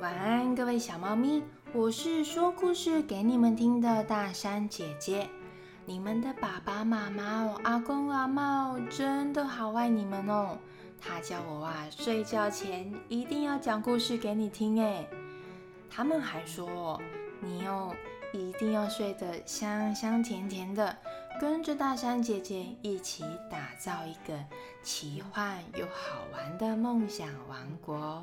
晚安，各位小猫咪，我是说故事给你们听的大山姐姐。你们的爸爸妈妈哦，阿公阿妈哦，真的好爱你们哦。他叫我啊，睡觉前一定要讲故事给你听哎。他们还说，你哦，一定要睡得香香甜甜的，跟着大山姐姐一起打造一个奇幻又好玩的梦想王国。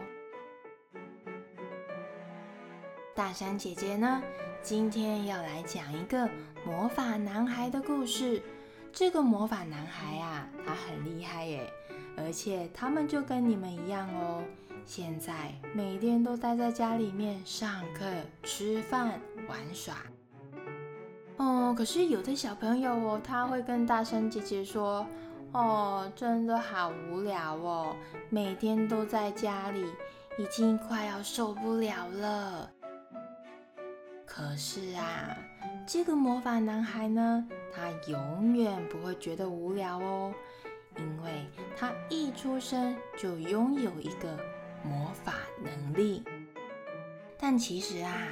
大山姐姐呢，今天要来讲一个魔法男孩的故事。这个魔法男孩啊，他很厉害耶，而且他们就跟你们一样哦，现在每天都待在家里面上课、吃饭、玩耍。哦，可是有的小朋友哦，他会跟大山姐姐说：“哦，真的好无聊哦，每天都在家里，已经快要受不了了。”可是啊，这个魔法男孩呢，他永远不会觉得无聊哦，因为他一出生就拥有一个魔法能力。但其实啊，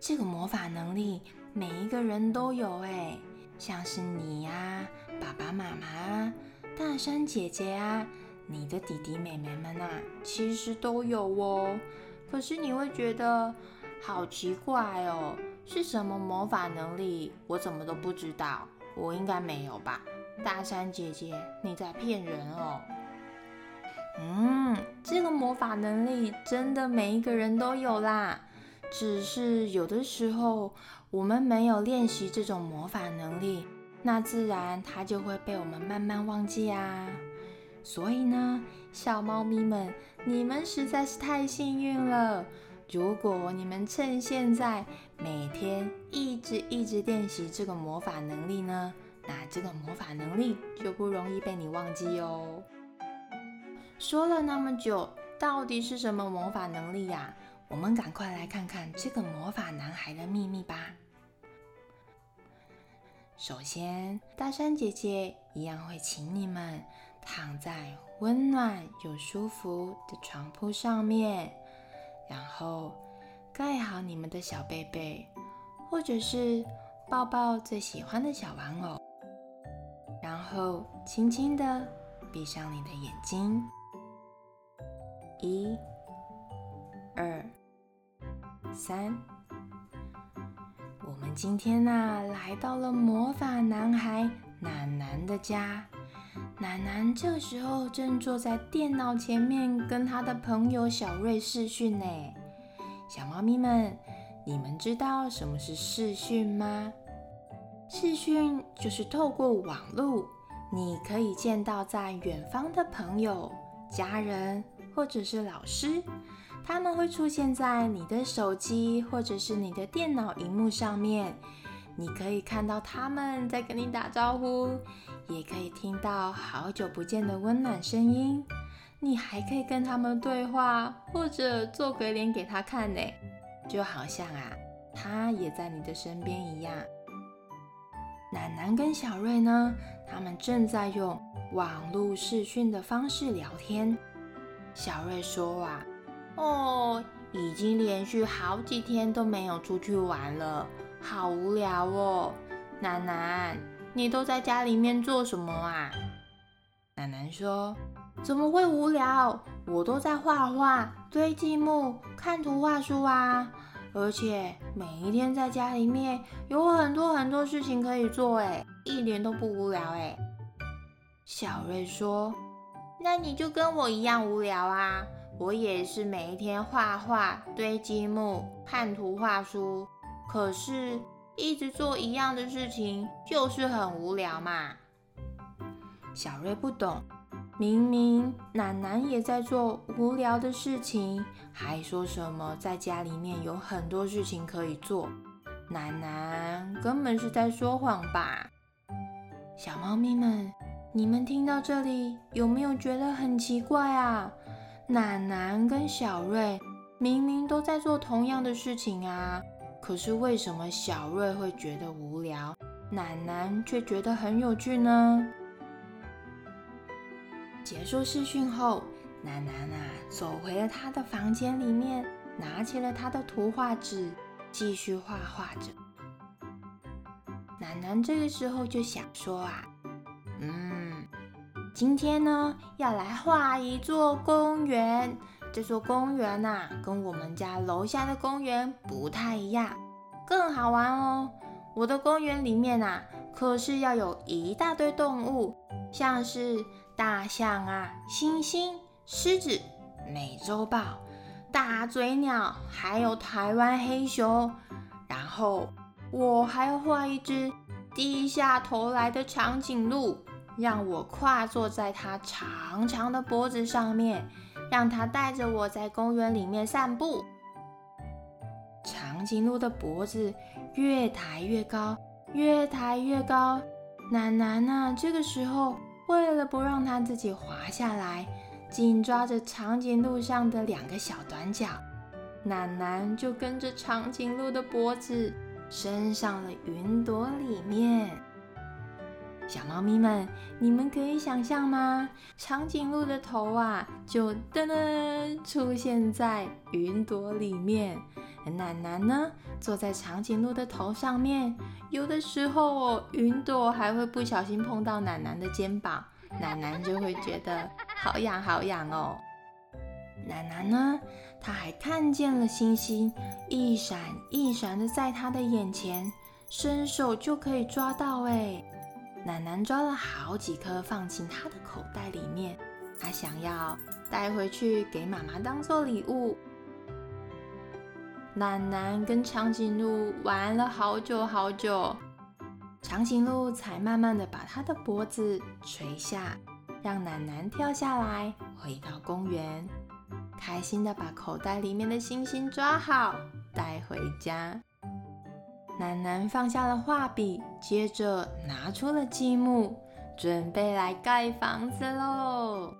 这个魔法能力每一个人都有哎，像是你呀、爸爸妈妈、大山姐姐啊、你的弟弟妹妹们啊，其实都有哦。可是你会觉得。好奇怪哦，是什么魔法能力？我怎么都不知道。我应该没有吧？大山姐姐，你在骗人哦。嗯，这个魔法能力真的每一个人都有啦，只是有的时候我们没有练习这种魔法能力，那自然它就会被我们慢慢忘记啊。所以呢，小猫咪们，你们实在是太幸运了。如果你们趁现在每天一直一直练习这个魔法能力呢，那这个魔法能力就不容易被你忘记哦。说了那么久，到底是什么魔法能力呀？我们赶快来看看这个魔法男孩的秘密吧。首先，大山姐姐一样会请你们躺在温暖又舒服的床铺上面。然后盖好你们的小被被，或者是抱抱最喜欢的小玩偶，然后轻轻的闭上你的眼睛。一、二、三，我们今天呢来到了魔法男孩楠楠的家。楠楠这时候正坐在电脑前面，跟他的朋友小瑞视讯呢。小猫咪们，你们知道什么是视讯吗？视讯就是透过网络，你可以见到在远方的朋友、家人或者是老师，他们会出现在你的手机或者是你的电脑荧幕上面。你可以看到他们在跟你打招呼，也可以听到好久不见的温暖声音。你还可以跟他们对话，或者做鬼脸给他看呢，就好像啊，他也在你的身边一样。楠楠跟小瑞呢，他们正在用网络视讯的方式聊天。小瑞说啊，哦，已经连续好几天都没有出去玩了。好无聊哦，楠楠，你都在家里面做什么啊？楠楠说：“怎么会无聊？我都在画画、堆积木、看图画书啊！而且每一天在家里面有很多很多事情可以做，哎，一点都不无聊，哎。”小瑞说：“那你就跟我一样无聊啊！我也是每一天画画、堆积木、看图画书。”可是，一直做一样的事情就是很无聊嘛。小瑞不懂，明明楠楠也在做无聊的事情，还说什么在家里面有很多事情可以做。楠楠根本是在说谎吧？小猫咪们，你们听到这里有没有觉得很奇怪啊？楠楠跟小瑞明明都在做同样的事情啊！可是为什么小瑞会觉得无聊，楠楠却觉得很有趣呢？结束试训后，楠楠啊走回了他的房间里面，拿起了他的图画纸，继续画画着。楠楠这个时候就想说啊，嗯，今天呢要来画一座公园。这座公园呐，跟我们家楼下的公园不太一样，更好玩哦。我的公园里面呐，可是要有一大堆动物，像是大象啊、猩猩、狮子、美洲豹、大嘴鸟，还有台湾黑熊。然后我还要画一只低下头来的长颈鹿，让我跨坐在它长长的脖子上面。让它带着我在公园里面散步。长颈鹿的脖子越抬越高，越抬越高。楠楠呢，这个时候为了不让它自己滑下来，紧抓着长颈鹿上的两个小短脚，楠楠就跟着长颈鹿的脖子升上了云朵里面。小猫咪们，你们可以想象吗？长颈鹿的头啊，就噔噔出现在云朵里面。奶奶呢，坐在长颈鹿的头上面。有的时候哦，云朵还会不小心碰到奶奶的肩膀，奶奶就会觉得好痒好痒哦。奶奶呢，她还看见了星星，一闪一闪的在她的眼前，伸手就可以抓到哎。奶奶抓了好几颗，放进她的口袋里面。她想要带回去给妈妈当做礼物。奶奶跟长颈鹿玩了好久好久，长颈鹿才慢慢的把它的脖子垂下，让奶奶跳下来，回到公园，开心的把口袋里面的星星抓好，带回家。楠楠放下了画笔，接着拿出了积木，准备来盖房子喽。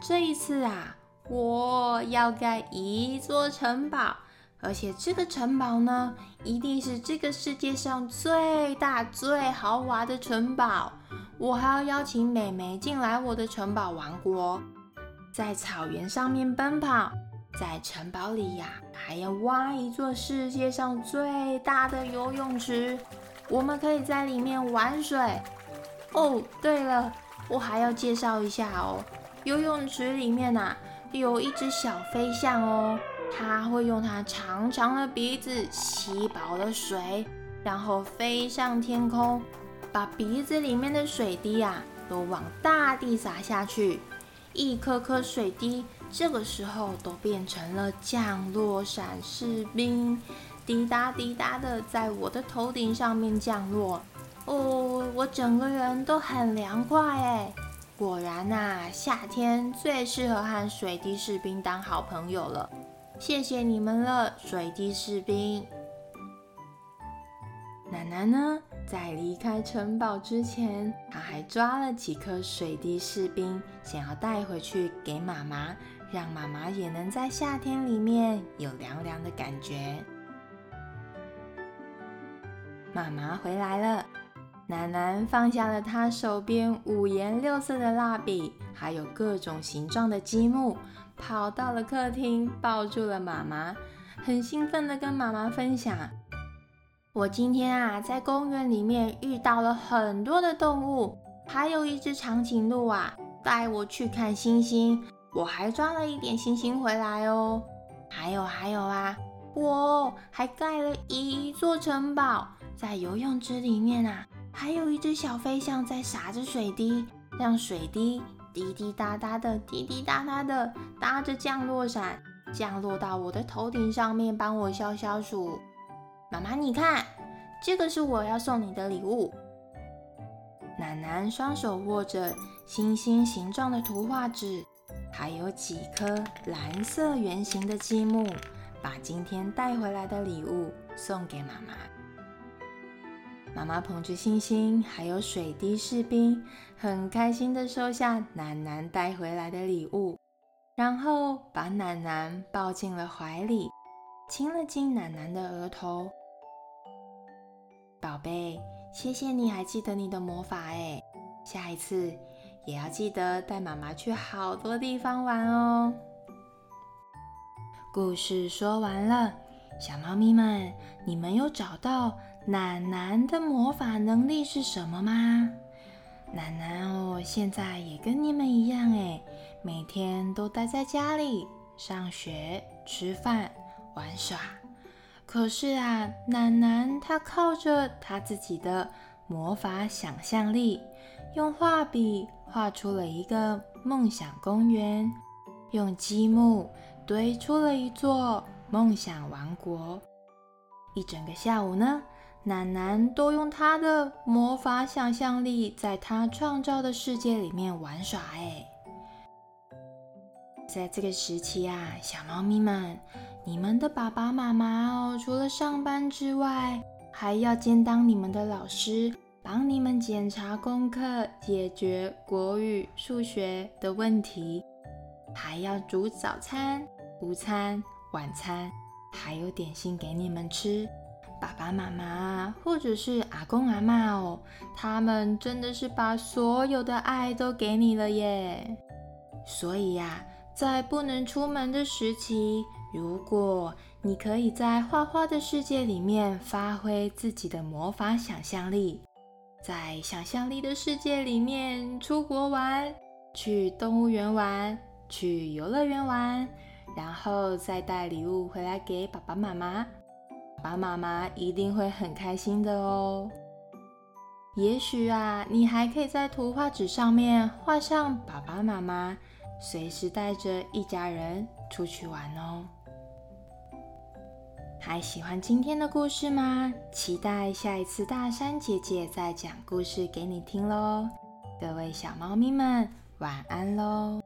这一次啊，我要盖一座城堡，而且这个城堡呢，一定是这个世界上最大、最豪华的城堡。我还要邀请美眉进来我的城堡王国，在草原上面奔跑。在城堡里呀，还要挖一座世界上最大的游泳池，我们可以在里面玩水。哦，对了，我还要介绍一下哦，游泳池里面呐有一只小飞象哦，它会用它长长的鼻子吸饱了水，然后飞上天空，把鼻子里面的水滴啊都往大地洒下去，一颗颗水滴。这个时候都变成了降落伞士兵，滴答滴答的在我的头顶上面降落。哦，我整个人都很凉快哎！果然呐，夏天最适合和水滴士兵当好朋友了。谢谢你们了，水滴士兵。奶奶呢，在离开城堡之前，她还抓了几颗水滴士兵，想要带回去给妈妈。让妈妈也能在夏天里面有凉凉的感觉。妈妈回来了，楠楠放下了她手边五颜六色的蜡笔，还有各种形状的积木，跑到了客厅，抱住了妈妈，很兴奋的跟妈妈分享：“我今天啊，在公园里面遇到了很多的动物，还有一只长颈鹿啊，带我去看星星。”我还抓了一点星星回来哦，还有还有啊，我还盖了一座城堡，在游泳池里面啊，还有一只小飞象在撒着水滴，让水滴滴滴答答的，滴滴答答的搭着降落伞降落到我的头顶上面，帮我消消暑。妈妈，你看，这个是我要送你的礼物。奶奶双手握着星星形状的图画纸。还有几颗蓝色圆形的积木，把今天带回来的礼物送给妈妈。妈妈捧着星星，还有水滴士兵，很开心的收下楠楠带回来的礼物，然后把楠楠抱进了怀里，亲了亲楠楠的额头。宝贝，谢谢你还记得你的魔法哎，下一次。也要记得带妈妈去好多地方玩哦。故事说完了，小猫咪们，你们有找到楠楠的魔法能力是什么吗？楠楠哦，现在也跟你们一样哎，每天都待在家里上学、吃饭、玩耍。可是啊，楠楠她靠着她自己的魔法想象力，用画笔画出了一个梦想公园，用积木。堆出了一座梦想王国。一整个下午呢，楠楠都用他的魔法想象力，在他创造的世界里面玩耍。哎，在这个时期啊，小猫咪们，你们的爸爸妈妈哦，除了上班之外，还要兼当你们的老师，帮你们检查功课，解决国语、数学的问题，还要煮早餐。午餐、晚餐，还有点心给你们吃。爸爸妈妈或者是阿公阿妈哦，他们真的是把所有的爱都给你了耶。所以呀，在不能出门的时期，如果你可以在画画的世界里面发挥自己的魔法想象力，在想象力的世界里面出国玩，去动物园玩，去游乐园玩。然后再带礼物回来给爸爸妈妈，爸爸妈妈一定会很开心的哦。也许啊，你还可以在图画纸上面画上爸爸妈妈，随时带着一家人出去玩哦。还喜欢今天的故事吗？期待下一次大山姐姐再讲故事给你听喽。各位小猫咪们，晚安喽。